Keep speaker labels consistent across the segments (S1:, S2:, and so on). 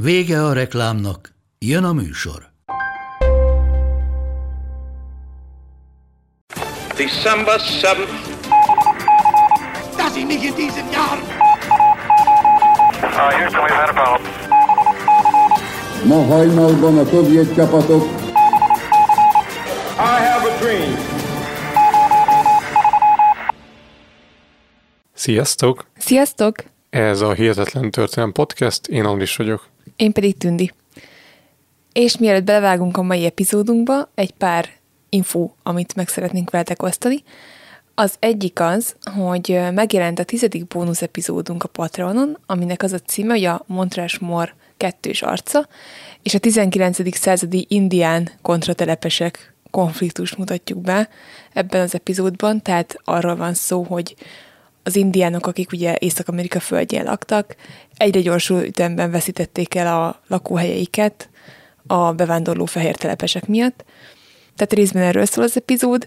S1: Vége a reklámnak, jön a műsor.
S2: December 7th.
S3: Dass ich nicht in diesem Jahr
S4: Uh, Houston, we've had a problem.
S5: Ma hajnalban a szovjet csapatok
S2: I have a dream.
S6: Sziasztok!
S7: Sziasztok!
S6: Ez a Hihetetlen Történelem Podcast, én Andris vagyok.
S7: Én pedig Tündi. És mielőtt belevágunk a mai epizódunkba, egy pár info, amit meg szeretnénk veletek osztani. Az egyik az, hogy megjelent a tizedik bónusz epizódunk a Patreonon, aminek az a címe, hogy a Montrás Mor kettős arca, és a 19. századi indián kontratelepesek konfliktust mutatjuk be ebben az epizódban, tehát arról van szó, hogy az indiánok, akik ugye Észak-Amerika földjén laktak, egyre gyorsul ütemben veszítették el a lakóhelyeiket a bevándorló fehér telepesek miatt. Tehát részben erről szól az epizód,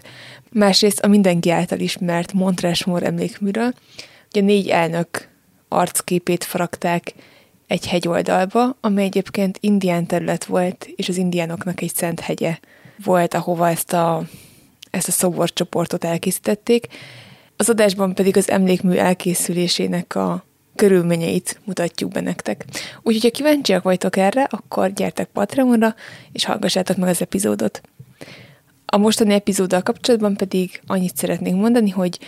S7: másrészt a mindenki által ismert Montrásmor emlékműről. Ugye négy elnök arcképét faragták egy hegyoldalba, ami egyébként indián terület volt, és az indiánoknak egy szent hegye volt, ahova ezt a, ezt a szoborcsoportot elkészítették. Az adásban pedig az emlékmű elkészülésének a körülményeit mutatjuk be nektek. Úgyhogy, ha kíváncsiak vagytok erre, akkor gyertek Patreonra, és hallgassátok meg az epizódot. A mostani epizóddal kapcsolatban pedig annyit szeretnék mondani, hogy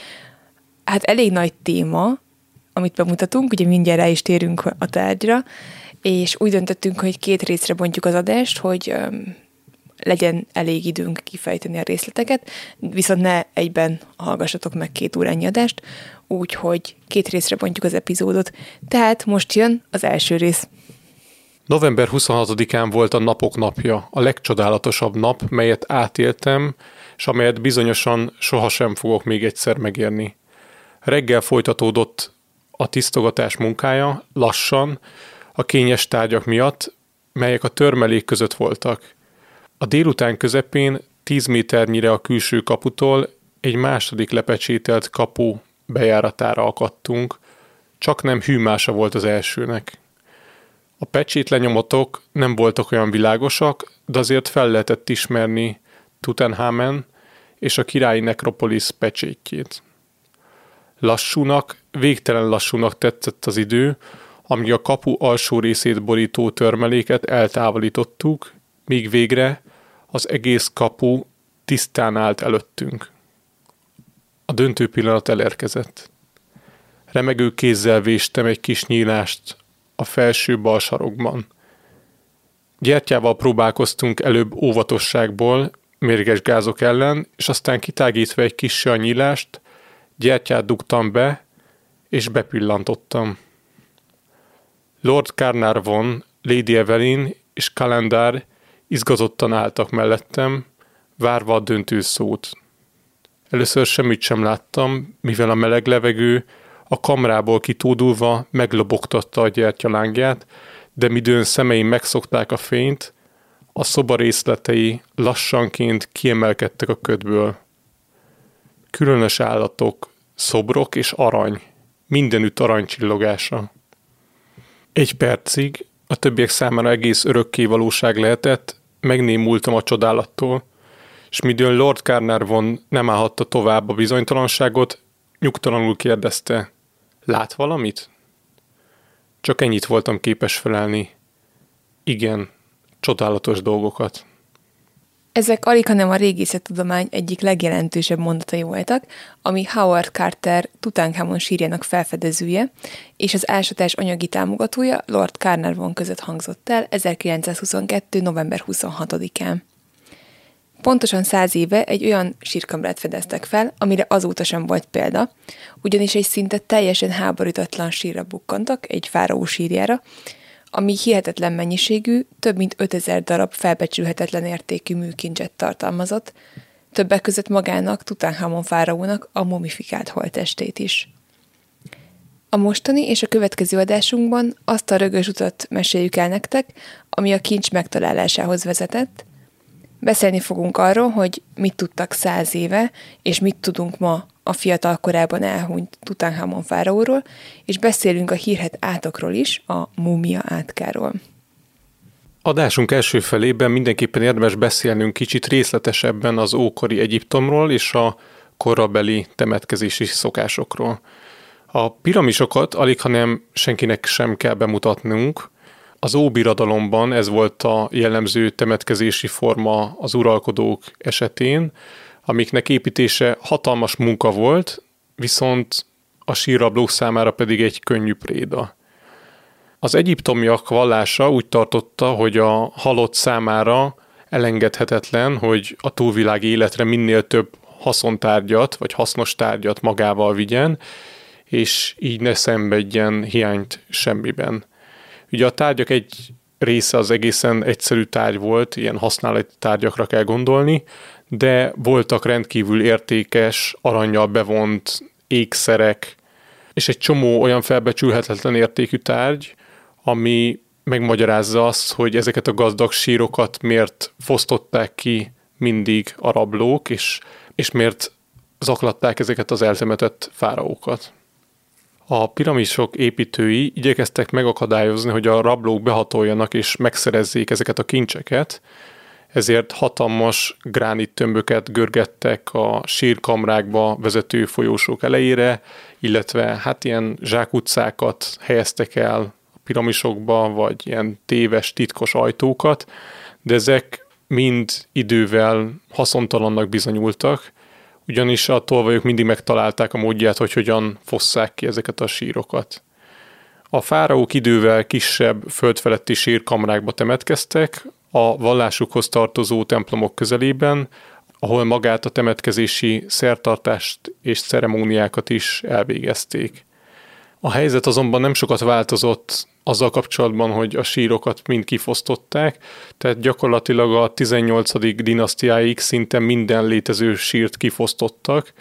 S7: hát elég nagy téma, amit bemutatunk, ugye mindjárt rá is térünk a tárgyra, és úgy döntöttünk, hogy két részre bontjuk az adást, hogy legyen elég időnk kifejteni a részleteket, viszont ne egyben hallgassatok meg két órányi adást, úgyhogy két részre bontjuk az epizódot. Tehát most jön az első rész.
S6: November 26-án volt a napok napja, a legcsodálatosabb nap, melyet átéltem, és amelyet bizonyosan sohasem fogok még egyszer megérni. Reggel folytatódott a tisztogatás munkája, lassan, a kényes tárgyak miatt, melyek a törmelék között voltak. A délután közepén 10 méternyire a külső kaputól egy második lepecsételt kapu bejáratára akadtunk, csak nem hűmása volt az elsőnek. A pecsét lenyomatok nem voltak olyan világosak, de azért fel lehetett ismerni Tutenhamen és a királyi nekropolis pecsétjét. Lassúnak, végtelen lassúnak tetszett az idő, amíg a kapu alsó részét borító törmeléket eltávolítottuk, míg végre az egész kapu tisztán állt előttünk. A döntő pillanat elérkezett. Remegő kézzel véstem egy kis nyílást a felső bal sarokban. Gyertyával próbálkoztunk előbb óvatosságból, mérges gázok ellen, és aztán kitágítva egy kis a nyílást, gyertyát dugtam be, és bepillantottam. Lord Carnarvon, Lady Evelyn és Kalendár izgatottan álltak mellettem, várva a döntő szót. Először semmit sem láttam, mivel a meleg levegő a kamrából kitódulva meglobogtatta a gyertyalángját, de midőn szemeim megszokták a fényt, a szoba részletei lassanként kiemelkedtek a ködből. Különös állatok, szobrok és arany, mindenütt aranycsillogása. Egy percig, a többiek számára egész örökké valóság lehetett, megnémultam a csodálattól, és midőn Lord Carnarvon nem állhatta tovább a bizonytalanságot, nyugtalanul kérdezte, lát valamit? Csak ennyit voltam képes felelni. Igen, csodálatos dolgokat.
S7: Ezek alig, hanem a régészettudomány egyik legjelentősebb mondatai voltak, ami Howard Carter Tutankhamon sírjának felfedezője és az ásatás anyagi támogatója Lord Carnarvon között hangzott el 1922. november 26-án. Pontosan száz éve egy olyan sírkamrát fedeztek fel, amire azóta sem volt példa, ugyanis egy szinte teljesen háborítatlan sírra bukkantak, egy fáraó sírjára, ami hihetetlen mennyiségű, több mint 5000 darab felbecsülhetetlen értékű műkincset tartalmazott, többek között magának, Tutankhamon fáraónak a mumifikált holtestét is. A mostani és a következő adásunkban azt a rögös utat meséljük el nektek, ami a kincs megtalálásához vezetett. Beszélni fogunk arról, hogy mit tudtak száz éve, és mit tudunk ma a fiatal korában elhunyt Tutankhamon fáraóról, és beszélünk a hírhet átokról is, a múmia átkáról.
S6: Adásunk első felében mindenképpen érdemes beszélnünk kicsit részletesebben az ókori Egyiptomról és a korabeli temetkezési szokásokról. A piramisokat alig, hanem senkinek sem kell bemutatnunk. Az óbiradalomban ez volt a jellemző temetkezési forma az uralkodók esetén, amiknek építése hatalmas munka volt, viszont a sírablók számára pedig egy könnyű préda. Az egyiptomiak vallása úgy tartotta, hogy a halott számára elengedhetetlen, hogy a túlvilági életre minél több haszontárgyat vagy hasznos tárgyat magával vigyen, és így ne szenvedjen hiányt semmiben. Ugye a tárgyak egy része az egészen egyszerű tárgy volt, ilyen használati tárgyakra kell gondolni, de voltak rendkívül értékes, aranyjal bevont ékszerek, és egy csomó olyan felbecsülhetetlen értékű tárgy, ami megmagyarázza azt, hogy ezeket a gazdag sírokat miért fosztották ki mindig a rablók, és, és miért zaklatták ezeket az eltemetett fáraókat. A piramisok építői igyekeztek megakadályozni, hogy a rablók behatoljanak és megszerezzék ezeket a kincseket, ezért hatalmas gránit tömböket görgettek a sírkamrákba vezető folyósók elejére, illetve hát ilyen zsákutcákat helyeztek el a piramisokba, vagy ilyen téves, titkos ajtókat, de ezek mind idővel haszontalannak bizonyultak, ugyanis a tolvajok mindig megtalálták a módját, hogy hogyan fosszák ki ezeket a sírokat. A fáraók idővel kisebb földfeletti sírkamrákba temetkeztek, a vallásukhoz tartozó templomok közelében, ahol magát a temetkezési szertartást és ceremóniákat is elvégezték. A helyzet azonban nem sokat változott azzal kapcsolatban, hogy a sírokat mind kifosztották, tehát gyakorlatilag a 18. dinasztiáig szinte minden létező sírt kifosztottak,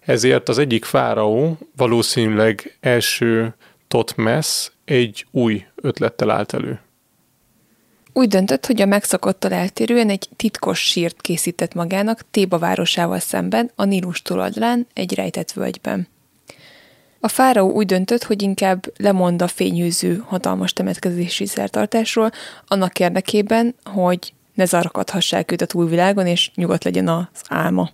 S6: ezért az egyik fáraó, valószínűleg első Totmes egy új ötlettel állt elő.
S7: Úgy döntött, hogy a megszokottal eltérően egy titkos sírt készített magának Téba városával szemben, a Nílus túloldalán, egy rejtett völgyben. A fáraó úgy döntött, hogy inkább lemond a fényűző hatalmas temetkezési szertartásról, annak érdekében, hogy ne zarakadhassák őt a túlvilágon, és nyugodt legyen az álma.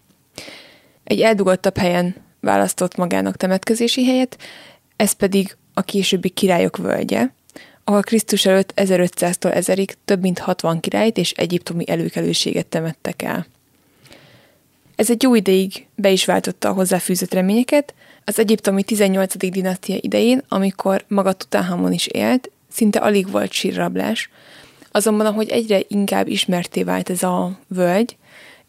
S7: Egy eldugottabb helyen választott magának temetkezési helyet, ez pedig a későbbi királyok völgye, ahol Krisztus előtt 1500-tól 1000-ig több mint 60 királyt és egyiptomi előkelőséget temettek el. Ez egy jó ideig be is váltotta a hozzáfűzött reményeket, az egyiptomi 18. dinasztia idején, amikor maga Tutanhamon is élt, szinte alig volt sírrablás, azonban ahogy egyre inkább ismerté vált ez a völgy,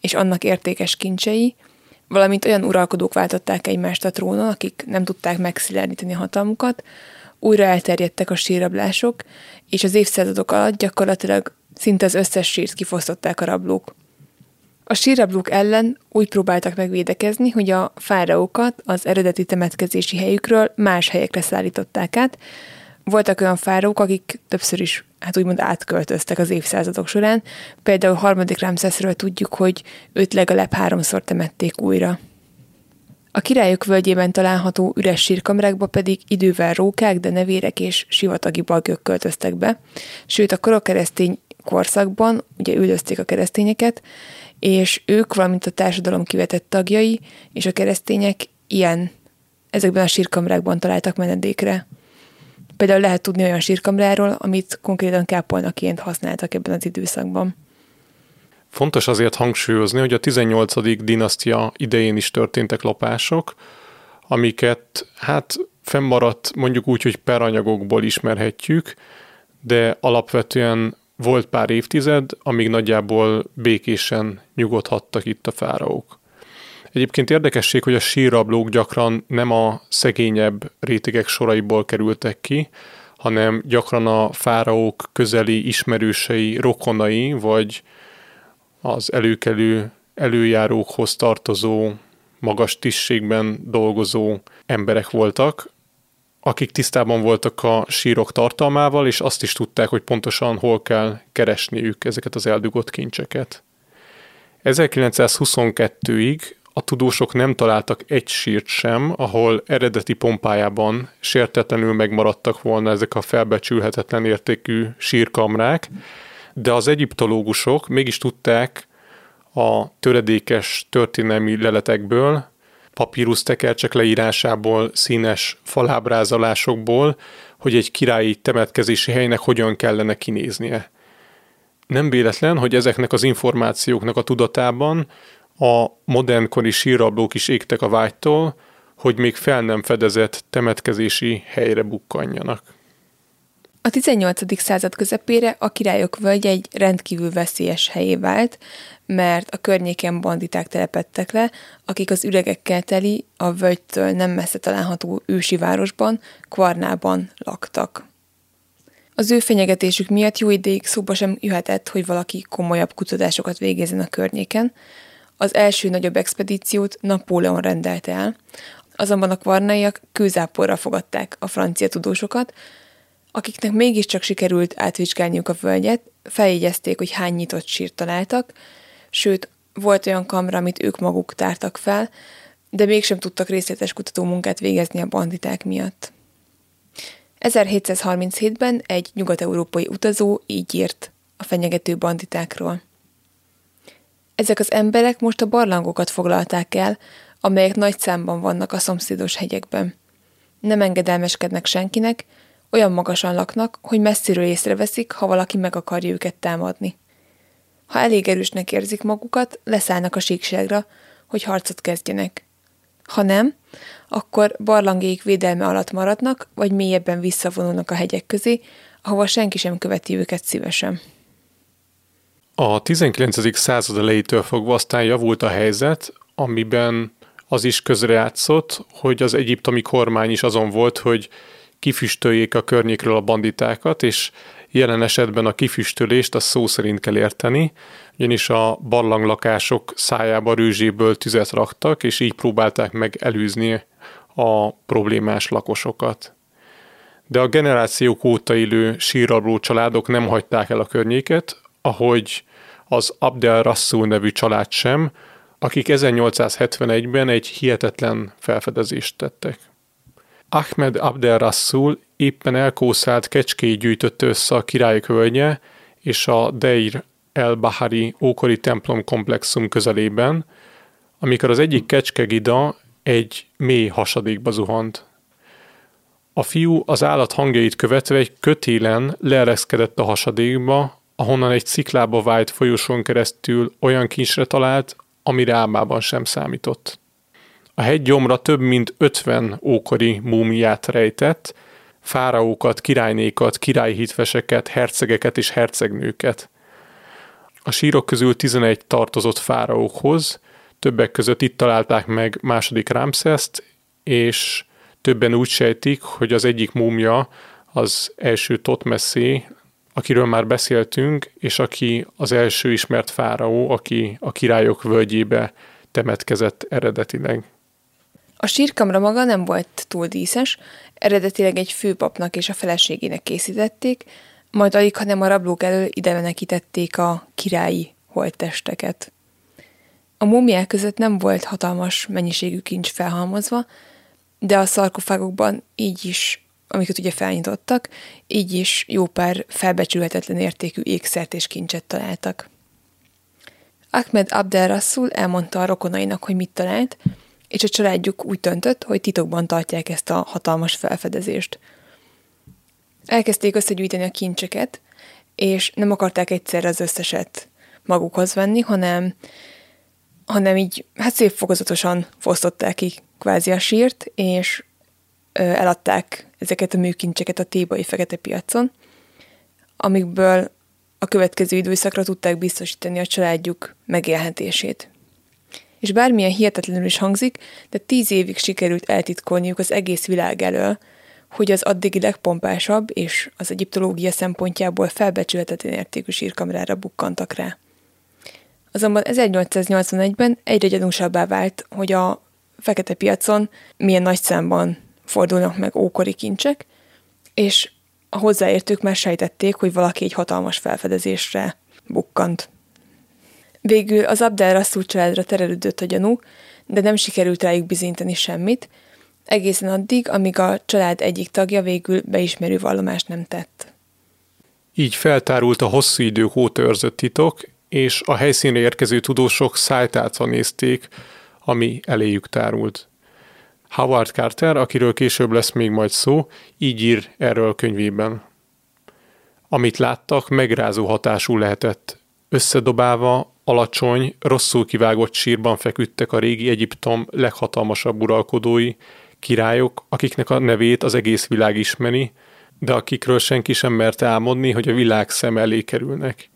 S7: és annak értékes kincsei, valamint olyan uralkodók váltották egymást a trónon, akik nem tudták megszilárdítani hatalmukat, újra elterjedtek a sírrablások, és az évszázadok alatt gyakorlatilag szinte az összes sírt kifosztották a rablók. A sírablók ellen úgy próbáltak megvédekezni, hogy a fáraókat az eredeti temetkezési helyükről más helyekre szállították át. Voltak olyan fáraók, akik többször is hát úgymond átköltöztek az évszázadok során. Például harmadik Ramszeszről tudjuk, hogy őt legalább háromszor temették újra. A királyok völgyében található üres sírkamrákba pedig idővel rókák, de nevérek és sivatagi balgők költöztek be, sőt a korokeresztény korszakban ugye üldözték a keresztényeket, és ők, valamint a társadalom kivetett tagjai és a keresztények ilyen, ezekben a sírkamrákban találtak menedékre. Például lehet tudni olyan sírkamráról, amit konkrétan kápolnaként használtak ebben az időszakban.
S6: Fontos azért hangsúlyozni, hogy a 18. dinasztia idején is történtek lopások, amiket hát fennmaradt mondjuk úgy, hogy peranyagokból ismerhetjük, de alapvetően volt pár évtized, amíg nagyjából békésen nyugodhattak itt a fáraók. Egyébként érdekesség, hogy a sírrablók gyakran nem a szegényebb rétegek soraiból kerültek ki, hanem gyakran a fáraók közeli ismerősei, rokonai, vagy az előkelő előjárókhoz tartozó, magas tisztségben dolgozó emberek voltak, akik tisztában voltak a sírok tartalmával, és azt is tudták, hogy pontosan hol kell keresniük ezeket az eldugott kincseket. 1922-ig a tudósok nem találtak egy sírt sem, ahol eredeti pompájában sértetlenül megmaradtak volna ezek a felbecsülhetetlen értékű sírkamrák, de az egyiptológusok mégis tudták a töredékes történelmi leletekből, papírus tekercsek leírásából, színes falábrázolásokból, hogy egy királyi temetkezési helynek hogyan kellene kinéznie. Nem véletlen, hogy ezeknek az információknak a tudatában a modernkori sírrablók is égtek a vágytól, hogy még fel nem fedezett temetkezési helyre bukkanjanak.
S7: A 18. század közepére a királyok völgye egy rendkívül veszélyes helyé vált, mert a környéken banditák telepettek le, akik az üregekkel teli, a völgytől nem messze található ősi városban, Kvarnában laktak. Az ő fenyegetésük miatt jó ideig szóba sem jöhetett, hogy valaki komolyabb kutatásokat végezzen a környéken. Az első nagyobb expedíciót Napóleon rendelte el, azonban a kvarnaiak kőzáporra fogadták a francia tudósokat, akiknek mégiscsak sikerült átvizsgálniuk a völgyet, feljegyezték, hogy hány nyitott sírt találtak, sőt, volt olyan kamra, amit ők maguk tártak fel, de mégsem tudtak részletes kutató munkát végezni a banditák miatt. 1737-ben egy nyugat-európai utazó így írt a fenyegető banditákról. Ezek az emberek most a barlangokat foglalták el, amelyek nagy számban vannak a szomszédos hegyekben. Nem engedelmeskednek senkinek, olyan magasan laknak, hogy messziről észreveszik, ha valaki meg akarja őket támadni. Ha elég erősnek érzik magukat, leszállnak a síkságra, hogy harcot kezdjenek. Ha nem, akkor barlangéik védelme alatt maradnak, vagy mélyebben visszavonulnak a hegyek közé, ahova senki sem követi őket szívesen.
S6: A 19. század elejétől fogva aztán javult a helyzet, amiben az is közrejátszott, hogy az egyiptomi kormány is azon volt, hogy kifüstöljék a környékről a banditákat, és jelen esetben a kifüstölést a szó szerint kell érteni, ugyanis a barlanglakások szájába rőzséből tüzet raktak, és így próbálták meg elűzni a problémás lakosokat. De a generációk óta élő síralbró családok nem hagyták el a környéket, ahogy az Abdel Rassul nevű család sem, akik 1871-ben egy hihetetlen felfedezést tettek. Ahmed Abdel Rassul éppen elkószált kecskét gyűjtött össze a királyok völgye és a Deir el-Bahari ókori templom komplexum közelében, amikor az egyik kecskegida egy mély hasadékba zuhant. A fiú az állat hangjait követve egy kötélen leereszkedett a hasadékba, ahonnan egy sziklába vájt folyosón keresztül olyan kincsre talált, amire álmában sem számított. A hegy gyomra több mint 50 ókori múmiát rejtett, fáraókat, királynékat, királyhitveseket, hercegeket és hercegnőket. A sírok közül 11 tartozott fáraókhoz, többek között itt találták meg második Ramszeszt, és többen úgy sejtik, hogy az egyik múmia az első Totmeszé, akiről már beszéltünk, és aki az első ismert fáraó, aki a királyok völgyébe temetkezett eredetileg.
S7: A sírkamra maga nem volt túl díszes, eredetileg egy főpapnak és a feleségének készítették, majd alig, hanem a rablók elől menekítették a királyi holttesteket. A múmiák között nem volt hatalmas mennyiségű kincs felhalmozva, de a szarkofágokban így is, amiket ugye felnyitottak, így is jó pár felbecsülhetetlen értékű ékszert és kincset találtak. Ahmed Abdel Rassul elmondta a rokonainak, hogy mit talált, és a családjuk úgy döntött, hogy titokban tartják ezt a hatalmas felfedezést. Elkezdték összegyűjteni a kincseket, és nem akarták egyszerre az összeset magukhoz venni, hanem, hanem így hát szép fokozatosan fosztották ki kvázi a sírt, és ö, eladták ezeket a műkincseket a tébai fekete piacon, amikből a következő időszakra tudták biztosítani a családjuk megélhetését és bármilyen hihetetlenül is hangzik, de tíz évig sikerült eltitkolniuk az egész világ elől, hogy az addigi legpompásabb és az egyiptológia szempontjából felbecsülhetetlen értékű sírkamrára bukkantak rá. Azonban 1881-ben egyre gyanúsabbá vált, hogy a fekete piacon milyen nagy számban fordulnak meg ókori kincsek, és a hozzáértők már sejtették, hogy valaki egy hatalmas felfedezésre bukkant. Végül az Abdel Rasszul családra terelődött a gyanú, de nem sikerült rájuk bizonyítani semmit, egészen addig, amíg a család egyik tagja végül beismerő vallomást nem tett.
S6: Így feltárult a hosszú idők óta őrzött titok, és a helyszínre érkező tudósok szájtátva nézték, ami eléjük tárult. Howard Carter, akiről később lesz még majd szó, így ír erről a könyvében. Amit láttak, megrázó hatású lehetett. Összedobálva, alacsony, rosszul kivágott sírban feküdtek a régi Egyiptom leghatalmasabb uralkodói, királyok, akiknek a nevét az egész világ ismeri, de akikről senki sem merte álmodni, hogy a világ szem elé kerülnek.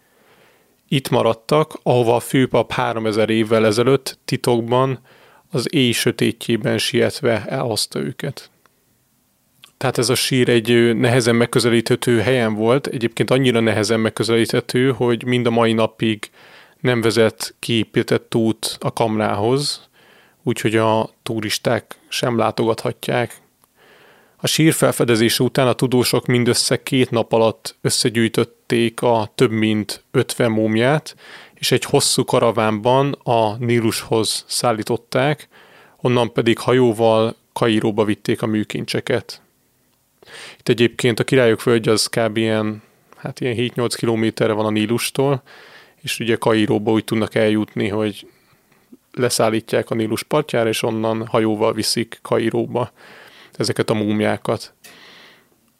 S6: Itt maradtak, ahova a főpap 3000 évvel ezelőtt titokban az éj sötétjében sietve elhozta őket. Tehát ez a sír egy nehezen megközelíthető helyen volt, egyébként annyira nehezen megközelíthető, hogy mind a mai napig nem vezet kiépített út a kamrához, úgyhogy a turisták sem látogathatják. A sír felfedezése után a tudósok mindössze két nap alatt összegyűjtötték a több mint 50 múmiát, és egy hosszú karavánban a Nílushoz szállították, onnan pedig hajóval Kairóba vitték a műkincseket. Itt egyébként a királyok völgy az kb. ilyen, hát ilyen 7-8 kilométerre van a Nílustól, és ugye Kairóba úgy tudnak eljutni, hogy leszállítják a Nílus partjára, és onnan hajóval viszik Kairóba ezeket a múmiákat.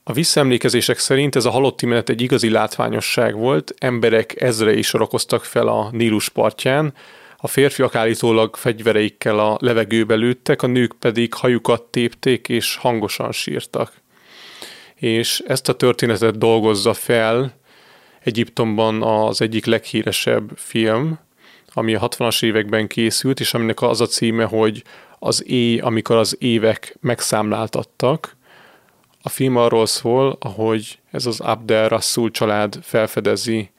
S6: A visszaemlékezések szerint ez a halotti menet egy igazi látványosság volt, emberek ezrei sorakoztak fel a Nílus partján, a férfiak állítólag fegyvereikkel a levegőbe lőttek, a nők pedig hajukat tépték és hangosan sírtak. És ezt a történetet dolgozza fel Egyiptomban az egyik leghíresebb film, ami a 60-as években készült, és aminek az a címe, hogy az éj, amikor az évek megszámláltattak. A film arról szól, ahogy ez az Abdel Rasul család felfedezi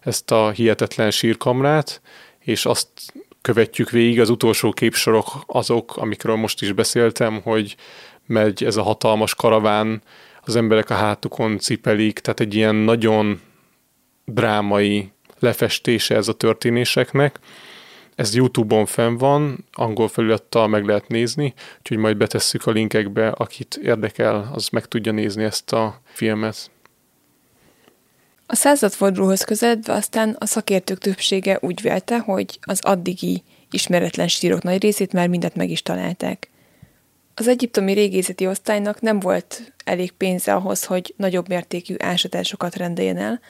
S6: ezt a hihetetlen sírkamrát, és azt követjük végig, az utolsó képsorok azok, amikről most is beszéltem, hogy megy ez a hatalmas karaván, az emberek a hátukon cipelik, tehát egy ilyen nagyon drámai lefestése ez a történéseknek. Ez YouTube-on fenn van, angol felülettel meg lehet nézni, úgyhogy majd betesszük a linkekbe, akit érdekel, az meg tudja nézni ezt a filmet.
S7: A századfordulóhoz közeledve aztán a szakértők többsége úgy vélte, hogy az addigi ismeretlen sírok nagy részét már mindet meg is találták. Az egyiptomi régészeti osztálynak nem volt elég pénze ahhoz, hogy nagyobb mértékű ásatásokat rendeljen el,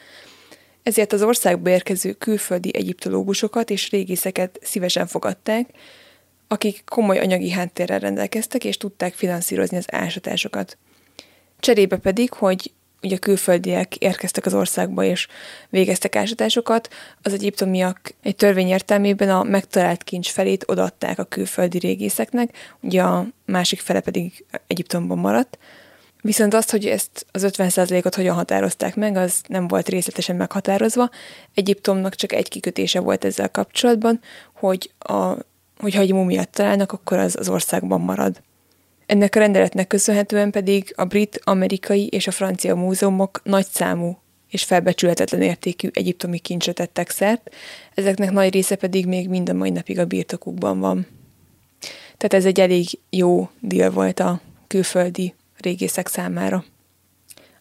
S7: ezért az országba érkező külföldi egyiptológusokat és régészeket szívesen fogadták, akik komoly anyagi háttérrel rendelkeztek és tudták finanszírozni az ásatásokat. Cserébe pedig, hogy ugye külföldiek érkeztek az országba és végeztek ásatásokat, az egyiptomiak egy törvény értelmében a megtalált kincs felét odaadták a külföldi régészeknek, ugye a másik fele pedig Egyiptomban maradt, Viszont azt, hogy ezt az 50%-ot hogyan határozták meg, az nem volt részletesen meghatározva. Egyiptomnak csak egy kikötése volt ezzel kapcsolatban, hogy a, hogyha egy mumiát találnak, akkor az az országban marad. Ennek a rendeletnek köszönhetően pedig a brit, amerikai és a francia múzeumok nagy számú és felbecsülhetetlen értékű egyiptomi kincsre tettek szert, ezeknek nagy része pedig még mind a mai napig a birtokukban van. Tehát ez egy elég jó deal volt a külföldi régészek számára.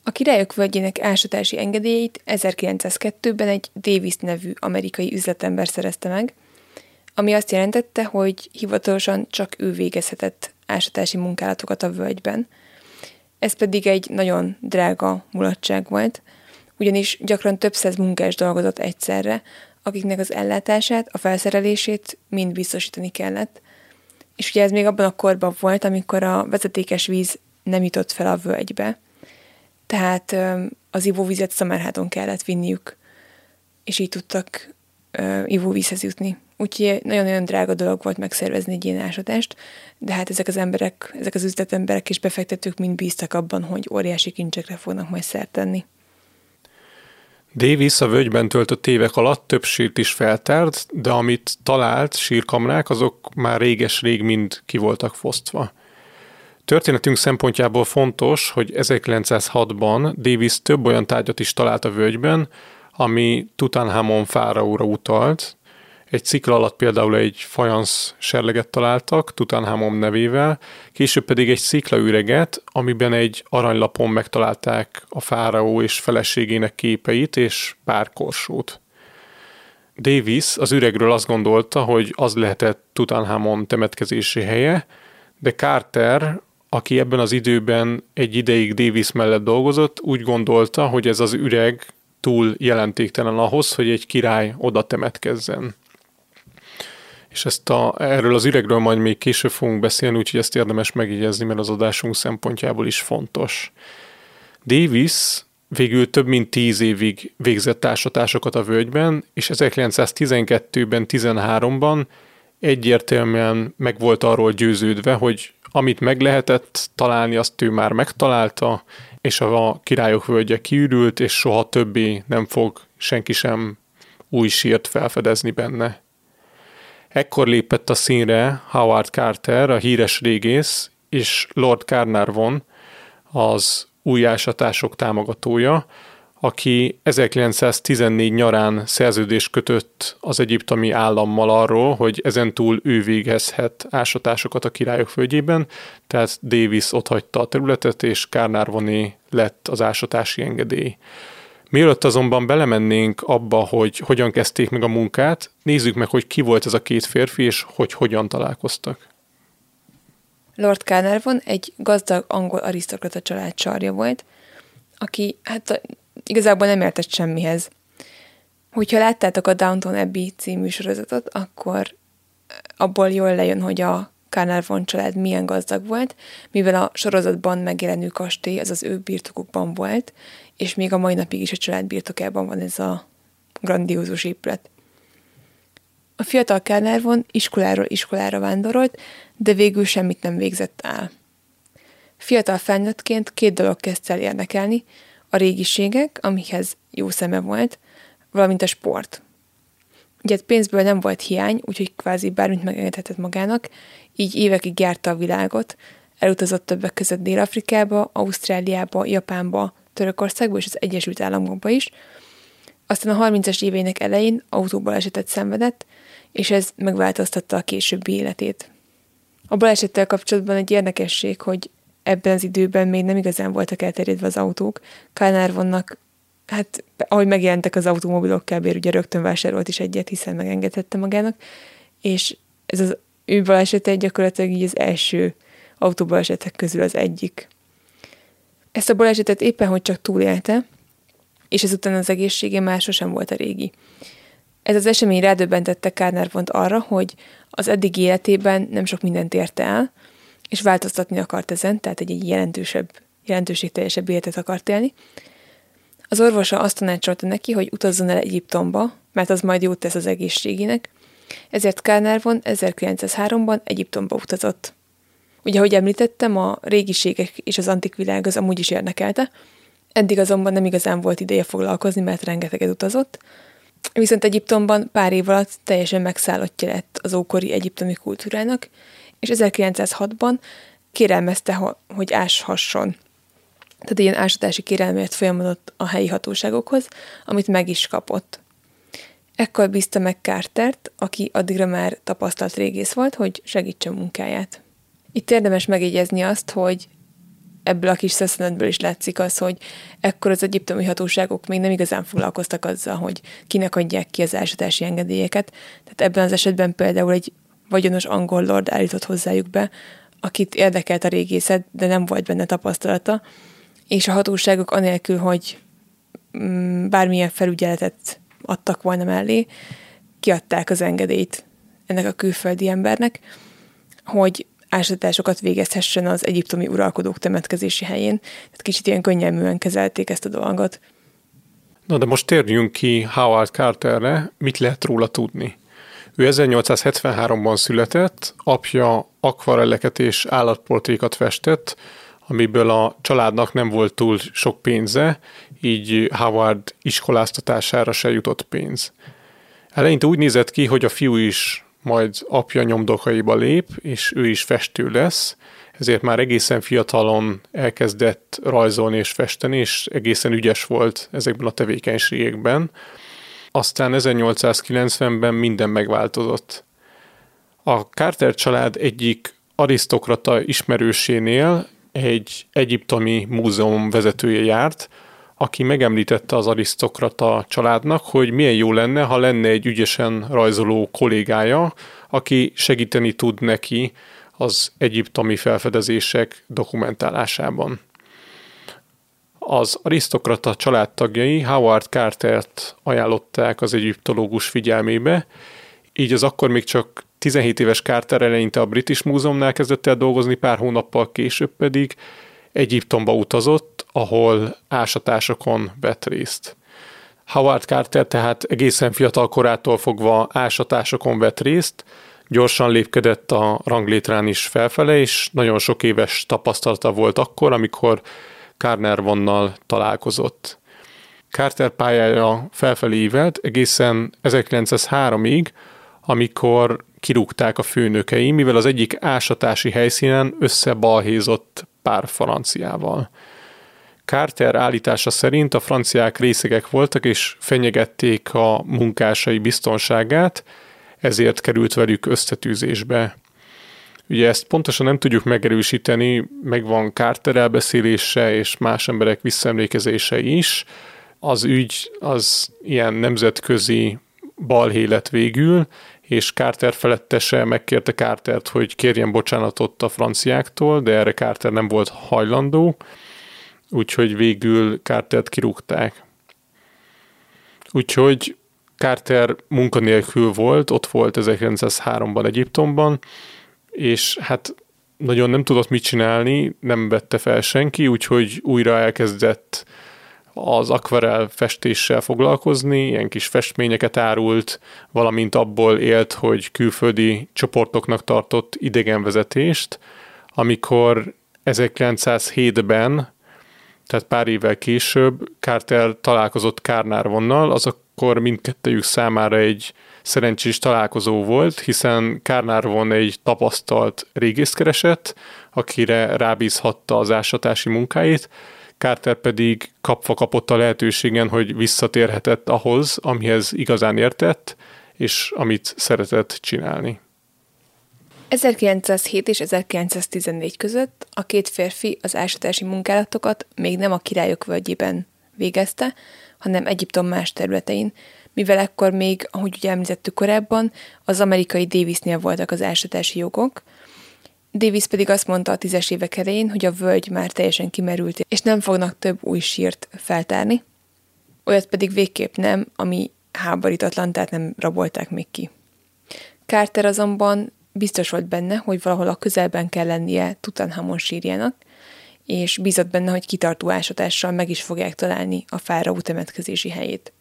S7: A királyok völgyének ásatási engedélyeit 1902-ben egy Davis nevű amerikai üzletember szerezte meg, ami azt jelentette, hogy hivatalosan csak ő végezhetett ásatási munkálatokat a völgyben. Ez pedig egy nagyon drága mulatság volt, ugyanis gyakran több száz munkás dolgozott egyszerre, akiknek az ellátását, a felszerelését mind biztosítani kellett. És ugye ez még abban a korban volt, amikor a vezetékes víz nem jutott fel a völgybe, tehát az ivóvizet Szamerháton kellett vinniük, és így tudtak ivóvízhez jutni úgyhogy nagyon-nagyon drága dolog volt megszervezni egy ilyen ásatást, de hát ezek az emberek, ezek az üzletemberek és befektetők mind bíztak abban, hogy óriási kincsekre fognak majd szert tenni.
S6: Davis a völgyben töltött évek alatt több sírt is feltárt, de amit talált sírkamrák, azok már réges-rég mind ki voltak fosztva. Történetünk szempontjából fontos, hogy 1906-ban Davis több olyan tárgyat is talált a völgyben, ami Tutankhamon fáraóra utalt. Egy cikla alatt például egy fajansz serleget találtak Tutankhamon nevével, később pedig egy sziklaüreget, amiben egy aranylapon megtalálták a fáraó és feleségének képeit és pár korsót. Davis az üregről azt gondolta, hogy az lehetett Tutankhamon temetkezési helye, de Carter aki ebben az időben egy ideig Davis mellett dolgozott, úgy gondolta, hogy ez az üreg túl jelentéktelen ahhoz, hogy egy király oda temetkezzen. És ezt a, erről az üregről majd még később fogunk beszélni, úgyhogy ezt érdemes megjegyezni, mert az adásunk szempontjából is fontos. Davis végül több mint tíz évig végzett társatásokat a völgyben, és 1912-ben, 13-ban egyértelműen meg volt arról győződve, hogy amit meg lehetett találni, azt ő már megtalálta, és a királyok völgye kiürült, és soha többé nem fog senki sem új sírt felfedezni benne. Ekkor lépett a színre Howard Carter, a híres régész, és Lord Carnarvon, az újásatások támogatója, aki 1914 nyarán szerződést kötött az egyiptomi állammal arról, hogy ezentúl ő végezhet ásatásokat a királyok földjében, tehát Davis hagyta a területet, és Kárnárvoné lett az ásatási engedély. Mielőtt azonban belemennénk abba, hogy hogyan kezdték meg a munkát, nézzük meg, hogy ki volt ez a két férfi, és hogy hogyan találkoztak.
S7: Lord Carnarvon egy gazdag angol arisztokrata család csarja volt, aki hát igazából nem értett semmihez. Hogyha láttátok a Downton Abbey című sorozatot, akkor abból jól lejön, hogy a Carnarvon család milyen gazdag volt, mivel a sorozatban megjelenő kastély az az ő birtokukban volt, és még a mai napig is a család birtokában van ez a grandiózus épület. A fiatal Carnarvon iskoláról iskolára vándorolt, de végül semmit nem végzett el. Fiatal felnőttként két dolog kezdte el érdekelni, a régiségek, amikhez jó szeme volt, valamint a sport. Ugye pénzből nem volt hiány, úgyhogy kvázi bármit megengedhetett magának, így évekig járta a világot, elutazott többek között Dél-Afrikába, Ausztráliába, Japánba, Törökországba és az Egyesült Államokba is. Aztán a 30-as éveinek elején esetet szenvedett, és ez megváltoztatta a későbbi életét. A balesettel kapcsolatban egy érdekesség, hogy ebben az időben még nem igazán voltak elterjedve az autók. Kálnárvonnak, hát ahogy megjelentek az automobilok, kb. ugye rögtön vásárolt is egyet, hiszen megengedhette magának, és ez az ő balesete gyakorlatilag így az első autóbalesetek közül az egyik. Ezt a balesetet éppen, hogy csak túlélte, és ezután az egészsége már sosem volt a régi. Ez az esemény rádöbbentette Kárnárvont arra, hogy az eddigi életében nem sok mindent érte el, és változtatni akart ezen, tehát egy, egy jelentősebb, jelentőségteljesebb életet akart élni. Az orvosa azt tanácsolta neki, hogy utazzon el Egyiptomba, mert az majd jót tesz az egészségének, ezért Kárnárvon 1903-ban Egyiptomba utazott. Ugye, ahogy említettem, a régiségek és az antik világ az amúgy is érdekelte, eddig azonban nem igazán volt ideje foglalkozni, mert rengeteget utazott, viszont Egyiptomban pár év alatt teljesen megszállottja lett az ókori egyiptomi kultúrának, és 1906-ban kérelmezte, hogy áshasson. Tehát ilyen ásatási kérelmért folyamodott a helyi hatóságokhoz, amit meg is kapott. Ekkor bízta meg Cartert, aki addigra már tapasztalt régész volt, hogy segítse munkáját. Itt érdemes megjegyezni azt, hogy ebből a kis szeszenetből is látszik az, hogy ekkor az egyiptomi hatóságok még nem igazán foglalkoztak azzal, hogy kinek adják ki az ásatási engedélyeket. Tehát ebben az esetben például egy vagyonos angol lord állított hozzájuk be, akit érdekelt a régészet, de nem volt benne tapasztalata, és a hatóságok anélkül, hogy mm, bármilyen felügyeletet adtak volna mellé, kiadták az engedélyt ennek a külföldi embernek, hogy ásatásokat végezhessen az egyiptomi uralkodók temetkezési helyén. Tehát kicsit ilyen könnyelműen kezelték ezt a dolgot.
S6: Na de most térjünk ki Howard Carterre, mit lehet róla tudni? Ő 1873-ban született, apja akvarelleket és állatportrékat festett, amiből a családnak nem volt túl sok pénze, így Howard iskoláztatására se jutott pénz. Eleinte úgy nézett ki, hogy a fiú is majd apja nyomdokaiba lép, és ő is festő lesz, ezért már egészen fiatalon elkezdett rajzolni és festeni, és egészen ügyes volt ezekben a tevékenységekben. Aztán 1890-ben minden megváltozott. A Carter család egyik arisztokrata ismerősénél egy egyiptomi múzeum vezetője járt, aki megemlítette az arisztokrata családnak, hogy milyen jó lenne, ha lenne egy ügyesen rajzoló kollégája, aki segíteni tud neki az egyiptomi felfedezések dokumentálásában. Az arisztokrata családtagjai Howard Cartert ajánlották az egyiptológus figyelmébe, így az akkor még csak 17 éves Carter eleinte a British Múzeumnál kezdett el dolgozni, pár hónappal később pedig Egyiptomba utazott, ahol ásatásokon vett részt. Howard Carter tehát egészen fiatal korától fogva ásatásokon vett részt, gyorsan lépkedett a ranglétrán is felfele, és nagyon sok éves tapasztalata volt akkor, amikor Carnarvonnal találkozott. Carter pályája felfelé ívelt egészen 1903-ig, amikor kirúgták a főnökei, mivel az egyik ásatási helyszínen összebalhézott pár franciával. Carter állítása szerint a franciák részegek voltak és fenyegették a munkásai biztonságát, ezért került velük összetűzésbe. Ugye ezt pontosan nem tudjuk megerősíteni, megvan Carter elbeszélése és más emberek visszaemlékezése is. Az ügy az ilyen nemzetközi balhé lett végül, és Carter felettese megkérte Cartert, hogy kérjen bocsánatot a franciáktól, de erre Carter nem volt hajlandó, úgyhogy végül Cartert kirúgták. Úgyhogy Carter munkanélkül volt, ott volt 1903-ban Egyiptomban, és hát nagyon nem tudott mit csinálni, nem vette fel senki, úgyhogy újra elkezdett az akvarel festéssel foglalkozni, ilyen kis festményeket árult, valamint abból élt, hogy külföldi csoportoknak tartott idegenvezetést, amikor 1907-ben, tehát pár évvel később Carter találkozott Kárnárvonnal, az akkor mindkettőjük számára egy szerencsés találkozó volt, hiszen Kárnárvon egy tapasztalt régész keresett, akire rábízhatta az ásatási munkáit, Carter pedig kapva kapott a lehetőségen, hogy visszatérhetett ahhoz, amihez igazán értett, és amit szeretett csinálni.
S7: 1907 és 1914 között a két férfi az ásatási munkálatokat még nem a királyok völgyében végezte, hanem Egyiptom más területein, mivel ekkor még, ahogy ugye említettük korábban, az amerikai Davisnél voltak az ásatási jogok, Davis pedig azt mondta a tízes évek elején, hogy a völgy már teljesen kimerült, és nem fognak több új sírt feltárni. Olyat pedig végképp nem, ami háborítatlan, tehát nem rabolták még ki. Carter azonban biztos volt benne, hogy valahol a közelben kell lennie Tutankhamon sírjának, és bízott benne, hogy kitartó ásatással meg is fogják találni a fáraó temetkezési helyét.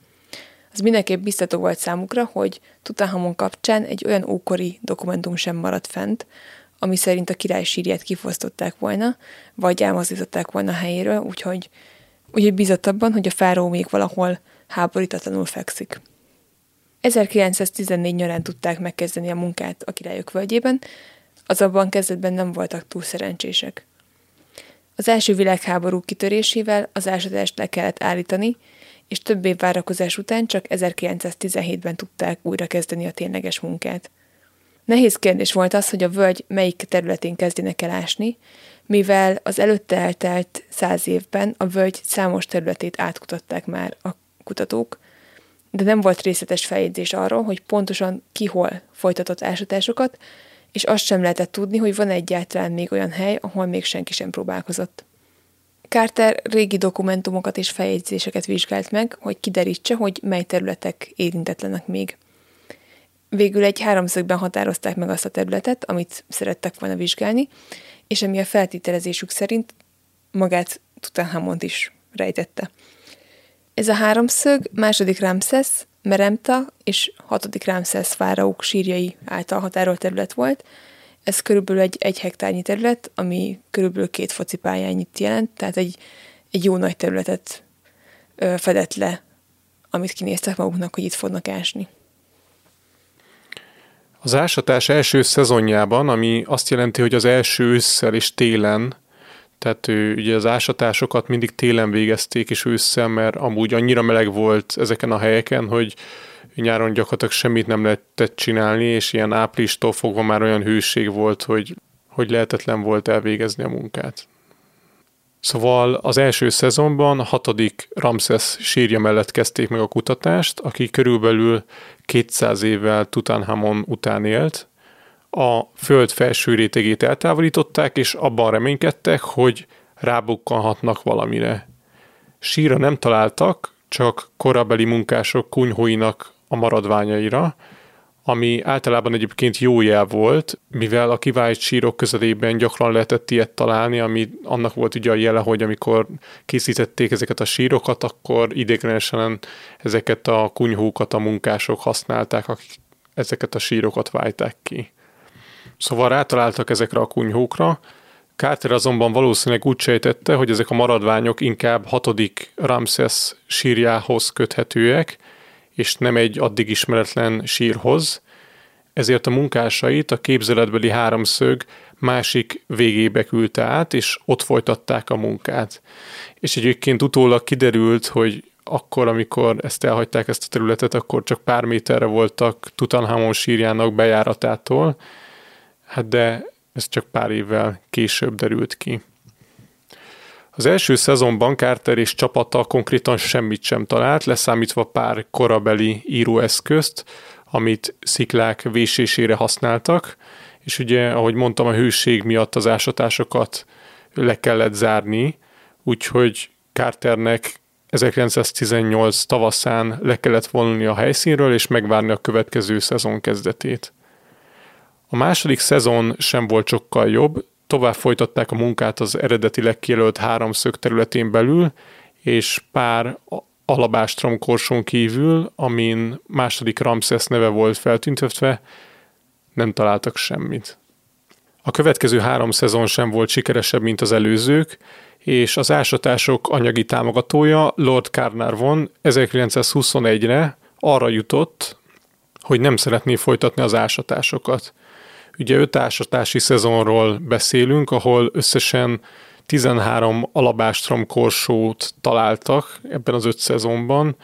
S7: Az mindenképp biztató volt számukra, hogy Tutankhamon kapcsán egy olyan ókori dokumentum sem maradt fent, ami szerint a király sírját kifosztották volna, vagy elmozdították volna a helyéről, úgyhogy, úgyhogy bizott abban, hogy a fáraó még valahol háborítatlanul fekszik. 1914 nyarán tudták megkezdeni a munkát a királyok völgyében, azonban kezdetben nem voltak túl szerencsések. Az első világháború kitörésével az ásadást le kellett állítani, és több év várakozás után csak 1917-ben tudták újra kezdeni a tényleges munkát. Nehéz kérdés volt az, hogy a völgy melyik területén kezdjenek el ásni, mivel az előtte eltelt száz évben a völgy számos területét átkutatták már a kutatók, de nem volt részletes feljegyzés arról, hogy pontosan ki hol folytatott ásatásokat, és azt sem lehetett tudni, hogy van egyáltalán még olyan hely, ahol még senki sem próbálkozott. Carter régi dokumentumokat és feljegyzéseket vizsgált meg, hogy kiderítse, hogy mely területek érintetlenek még. Végül egy háromszögben határozták meg azt a területet, amit szerettek volna vizsgálni, és ami a feltételezésük szerint magát Tutankhamont is rejtette. Ez a háromszög második Ramses, Meremta és 6. Ramszesz fáraók sírjai által határolt terület volt. Ez körülbelül egy egy hektárnyi terület, ami körülbelül két focipályányit jelent, tehát egy, egy jó nagy területet ö, fedett le, amit kinéztek maguknak, hogy itt fognak ásni.
S6: Az ásatás első szezonjában, ami azt jelenti, hogy az első ősszel és télen, tehát ő, ugye az ásatásokat mindig télen végezték és ősszel, mert amúgy annyira meleg volt ezeken a helyeken, hogy nyáron gyakorlatilag semmit nem lehetett csinálni, és ilyen áprilistól fogva már olyan hőség volt, hogy, hogy lehetetlen volt elvégezni a munkát. Szóval az első szezonban hatodik Ramses sírja mellett kezdték meg a kutatást, aki körülbelül 200 évvel Tutankhamon után élt. A föld felső rétegét eltávolították, és abban reménykedtek, hogy rábukkanhatnak valamire. Síra nem találtak, csak korabeli munkások kunyhóinak a maradványaira, ami általában egyébként jó jel volt, mivel a kivált sírok közelében gyakran lehetett ilyet találni, ami annak volt ugye a jele, hogy amikor készítették ezeket a sírokat, akkor idéglenesen ezeket a kunyhókat a munkások használták, akik ezeket a sírokat válták ki. Szóval rátaláltak ezekre a kunyhókra, Carter azonban valószínűleg úgy sejtette, hogy ezek a maradványok inkább hatodik Ramses sírjához köthetőek, és nem egy addig ismeretlen sírhoz, ezért a munkásait a képzeletbeli háromszög másik végébe küldte át, és ott folytatták a munkát. És egyébként utólag kiderült, hogy akkor, amikor ezt elhagyták ezt a területet, akkor csak pár méterre voltak Tutanhamon sírjának bejáratától, hát de ez csak pár évvel később derült ki. Az első szezonban Carter és csapata konkrétan semmit sem talált, leszámítva pár korabeli íróeszközt, amit sziklák vésésére használtak, és ugye, ahogy mondtam, a hőség miatt az ásatásokat le kellett zárni, úgyhogy Carternek 1918 tavaszán le kellett vonulni a helyszínről, és megvárni a következő szezon kezdetét. A második szezon sem volt sokkal jobb, tovább folytatták a munkát az eredetileg kijelölt háromszög területén belül, és pár alabástrom korson kívül, amin második Ramses neve volt feltüntetve, nem találtak semmit. A következő három szezon sem volt sikeresebb, mint az előzők, és az ásatások anyagi támogatója Lord Carnarvon 1921-re arra jutott, hogy nem szeretné folytatni az ásatásokat. Ugye öt ásatási szezonról beszélünk, ahol összesen 13 alabástrom korsót találtak ebben az öt szezonban,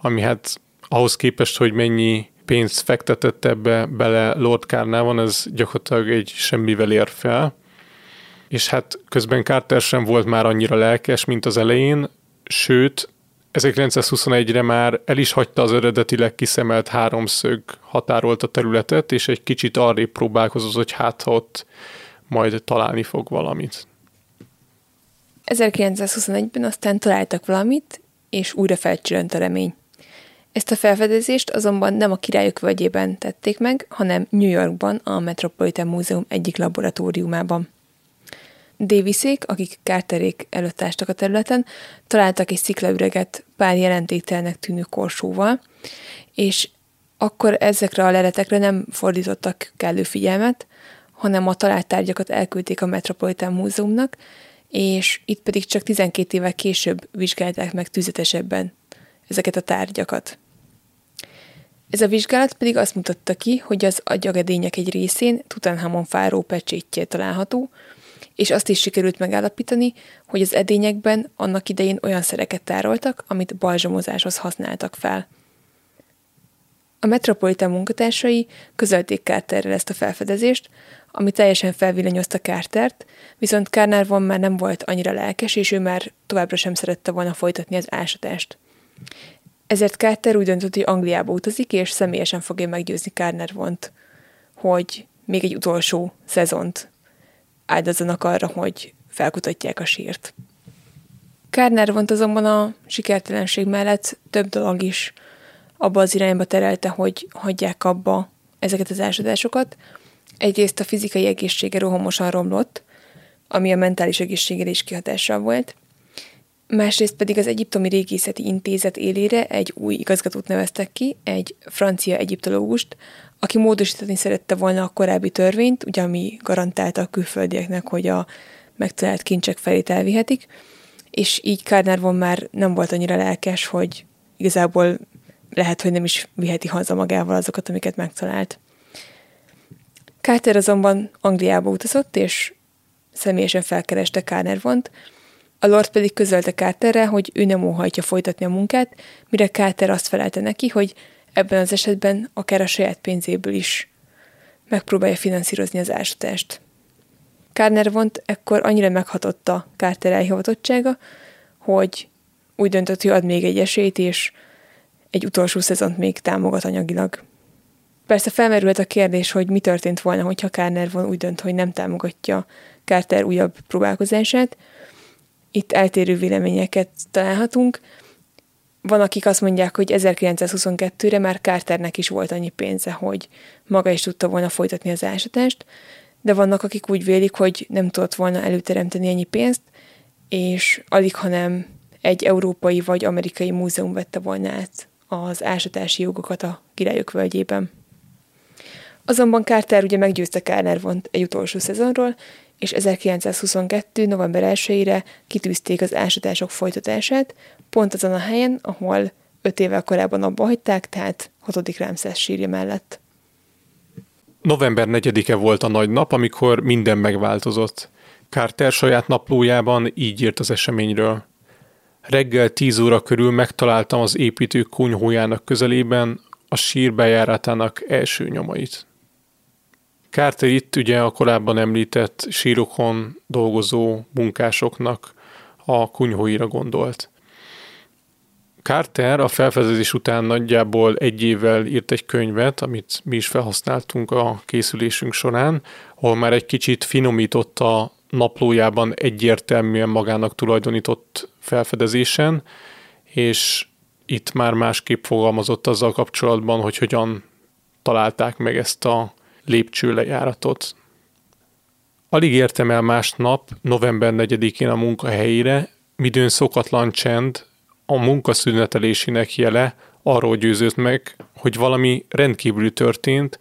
S6: ami hát ahhoz képest, hogy mennyi pénzt fektetett ebbe bele Lord van, ez gyakorlatilag egy semmivel ér fel. És hát közben Carter sem volt már annyira lelkes, mint az elején, sőt, 1921-re már el is hagyta az eredetileg kiszemelt háromszög határolt a területet, és egy kicsit arrébb próbálkozott, hogy hát ha ott majd találni fog valamit.
S7: 1921-ben aztán találtak valamit, és újra felcsörönt a remény. Ezt a felfedezést azonban nem a királyok völgyében tették meg, hanem New Yorkban, a Metropolitan Múzeum egyik laboratóriumában. Davisék, akik Carterék előtt ástak a területen, találtak egy sziklaüreget pár jelentéktelnek tűnő korsóval, és akkor ezekre a leletekre nem fordítottak kellő figyelmet, hanem a talált tárgyakat elküldték a Metropolitan Múzeumnak, és itt pedig csak 12 évvel később vizsgálták meg tüzetesebben ezeket a tárgyakat. Ez a vizsgálat pedig azt mutatta ki, hogy az agyagedények egy részén Tutankhamon fáró pecsétje található, és azt is sikerült megállapítani, hogy az edényekben annak idején olyan szereket tároltak, amit balzsamozáshoz használtak fel. A Metropolitan munkatársai közölték Carterrel ezt a felfedezést, ami teljesen felvillanyozta Cartert, viszont Carnarvon már nem volt annyira lelkes, és ő már továbbra sem szerette volna folytatni az ásatást. Ezért Carter úgy döntött, hogy Angliába utazik, és személyesen fogja meggyőzni Carnarvont, hogy még egy utolsó szezont áldozzanak arra, hogy felkutatják a sírt. Carnarvont azonban a sikertelenség mellett több dolog is abba az irányba terelte, hogy hagyják abba ezeket az ásadásokat, Egyrészt a fizikai egészsége rohamosan romlott, ami a mentális egészségére is kihatással volt, másrészt pedig az Egyiptomi Régészeti Intézet élére egy új igazgatót neveztek ki, egy francia egyiptológust, aki módosítani szerette volna a korábbi törvényt, ugye ami garantálta a külföldieknek, hogy a megtalált kincsek felét elvihetik, és így Carnarvon már nem volt annyira lelkes, hogy igazából lehet, hogy nem is viheti haza magával azokat, amiket megtalált. Carter azonban Angliába utazott, és személyesen felkereste Carnarvont, a Lord pedig közölte Carterre, hogy ő nem óhajtja folytatni a munkát, mire Carter azt felelte neki, hogy ebben az esetben akár a saját pénzéből is megpróbálja finanszírozni az ásatást. Carnarvont ekkor annyira meghatotta Carter elhivatottsága, hogy úgy döntött, hogy ad még egy esélyt, és egy utolsó szezont még támogat anyagilag. Persze felmerült a kérdés, hogy mi történt volna, hogyha Carnarvon úgy dönt, hogy nem támogatja Carter újabb próbálkozását. Itt eltérő véleményeket találhatunk. Van, akik azt mondják, hogy 1922-re már Carternek is volt annyi pénze, hogy maga is tudta volna folytatni az ásatást, de vannak, akik úgy vélik, hogy nem tudott volna előteremteni ennyi pénzt, és alig, hanem egy európai vagy amerikai múzeum vette volna át az ásatási jogokat a királyok völgyében. Azonban Carter ugye meggyőzte Carnarvont egy utolsó szezonról, és 1922. november 1-ére kitűzték az ásatások folytatását, pont azon a helyen, ahol öt évvel korábban abba hagyták, tehát 6. Rámszesz sírja mellett.
S6: November 4-e volt a nagy nap, amikor minden megváltozott. Carter saját naplójában így írt az eseményről. Reggel 10 óra körül megtaláltam az építő kunyhójának közelében a sír bejáratának első nyomait. Carter itt ugye a korábban említett sírokon dolgozó munkásoknak a kunyhóira gondolt. Carter a felfedezés után nagyjából egy évvel írt egy könyvet, amit mi is felhasználtunk a készülésünk során, ahol már egy kicsit finomította naplójában egyértelműen magának tulajdonított felfedezésen, és itt már másképp fogalmazott azzal kapcsolatban, hogy hogyan találták meg ezt a lépcsőlejáratot. Alig értem el másnap, november 4-én a munkahelyére, midőn szokatlan csend, a munkaszünetelésének jele arról győzött meg, hogy valami rendkívüli történt,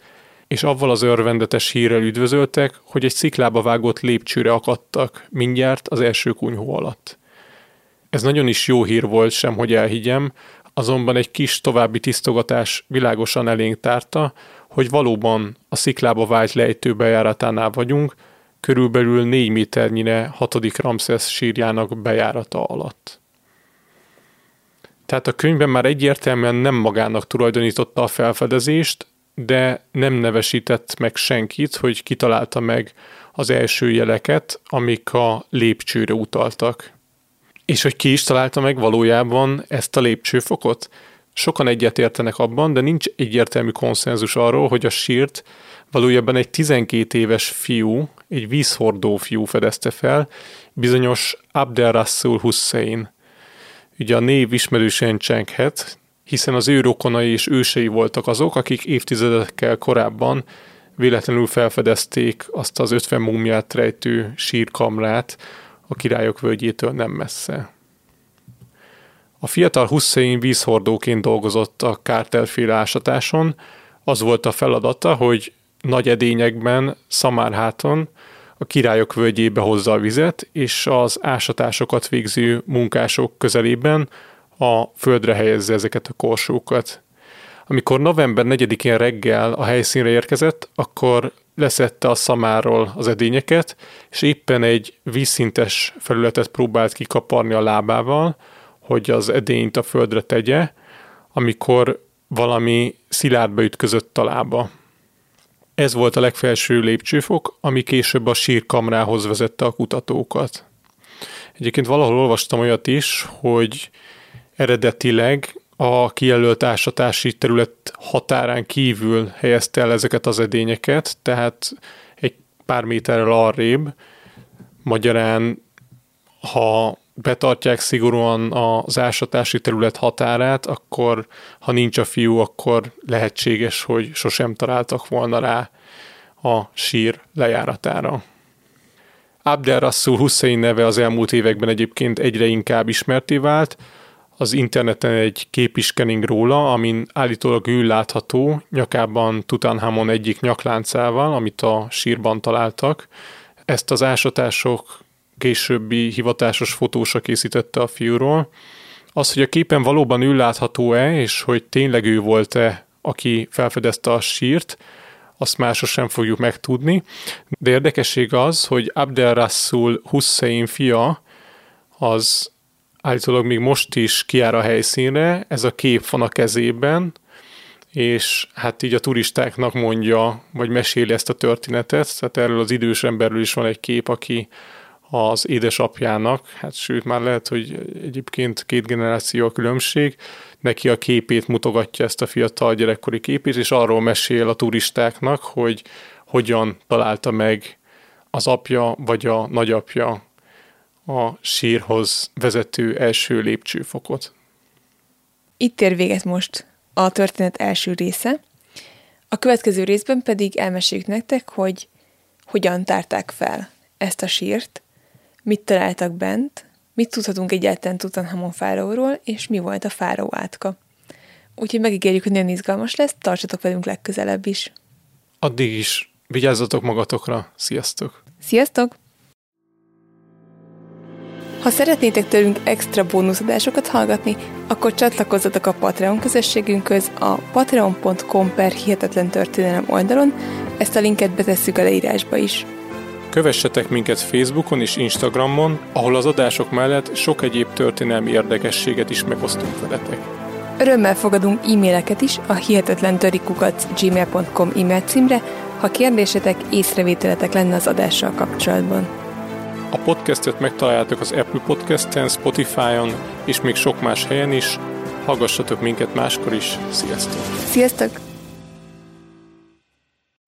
S6: és avval az örvendetes hírrel üdvözöltek, hogy egy sziklába vágott lépcsőre akadtak mindjárt az első kunyhó alatt. Ez nagyon is jó hír volt, sem hogy elhiggyem, azonban egy kis további tisztogatás világosan elénk tárta, hogy valóban a sziklába vált lejtő bejáratánál vagyunk, körülbelül 4 méternyire 6. Ramszesz sírjának bejárata alatt. Tehát a könyvben már egyértelműen nem magának tulajdonította a felfedezést, de nem nevesített meg senkit, hogy kitalálta meg az első jeleket, amik a lépcsőre utaltak. És hogy ki is találta meg valójában ezt a lépcsőfokot? Sokan egyetértenek abban, de nincs egyértelmű konszenzus arról, hogy a sírt valójában egy 12 éves fiú, egy vízhordó fiú fedezte fel, bizonyos Abdel Rasul Hussein. Ugye a név ismerősen csenghet, hiszen az ő rokonai és ősei voltak azok, akik évtizedekkel korábban véletlenül felfedezték azt az 50 múmiát rejtő sírkamrát a királyok völgyétől nem messze. A fiatal Hussein vízhordóként dolgozott a kártelféle ásatáson, az volt a feladata, hogy nagy edényekben, szamárháton a királyok völgyébe hozza a vizet, és az ásatásokat végző munkások közelében a földre helyezze ezeket a korsókat. Amikor november 4-én reggel a helyszínre érkezett, akkor leszette a szamáról az edényeket, és éppen egy vízszintes felületet próbált kikaparni a lábával, hogy az edényt a földre tegye, amikor valami szilárdba ütközött a lába. Ez volt a legfelső lépcsőfok, ami később a sírkamrához vezette a kutatókat. Egyébként valahol olvastam olyat is, hogy eredetileg a kijelölt ásatási terület határán kívül helyezte el ezeket az edényeket, tehát egy pár méterrel arrébb, magyarán ha betartják szigorúan az ásatási terület határát, akkor ha nincs a fiú, akkor lehetséges, hogy sosem találtak volna rá a sír lejáratára. Abdel Rasul Hussein neve az elmúlt években egyébként egyre inkább ismerté vált. Az interneten egy kép is kening róla, amin állítólag ő látható, nyakában Tutankhamon egyik nyakláncával, amit a sírban találtak. Ezt az ásatások későbbi hivatásos fotósa készítette a fiúról. Az, hogy a képen valóban ő látható-e, és hogy tényleg ő volt-e, aki felfedezte a sírt, azt már sosem fogjuk megtudni. De érdekesség az, hogy Abdel Rasul Hussein fia az állítólag még most is kiáll a helyszínre, ez a kép van a kezében, és hát így a turistáknak mondja, vagy meséli ezt a történetet, tehát erről az idős emberről is van egy kép, aki az édesapjának, hát sőt már lehet, hogy egyébként két generáció a különbség, neki a képét mutogatja ezt a fiatal gyerekkori képét, és arról mesél a turistáknak, hogy hogyan találta meg az apja vagy a nagyapja a sírhoz vezető első lépcsőfokot.
S7: Itt ér véget most a történet első része. A következő részben pedig elmeséljük nektek, hogy hogyan tárták fel ezt a sírt, mit találtak bent, mit tudhatunk egyáltalán Tutanhamon fáraóról, és mi volt a fáraó átka. Úgyhogy megígérjük, hogy nagyon izgalmas lesz, tartsatok velünk legközelebb is.
S6: Addig is vigyázzatok magatokra, sziasztok!
S7: Sziasztok! Ha szeretnétek tőlünk extra bónuszadásokat hallgatni, akkor csatlakozzatok a Patreon közösségünkhöz a patreon.com per hihetetlen történelem oldalon, ezt a linket betesszük a leírásba is.
S6: Kövessetek minket Facebookon és Instagramon, ahol az adások mellett sok egyéb történelmi érdekességet is megosztunk veletek.
S7: Örömmel fogadunk e-maileket is a hihetetlen gmail.com e-mail címre, ha kérdésetek, észrevételetek lenne az adással kapcsolatban.
S6: A podcastet megtaláljátok az Apple Podcast-en, Spotify-on és még sok más helyen is. Hallgassatok minket máskor is. Sziasztok!
S7: Sziasztok!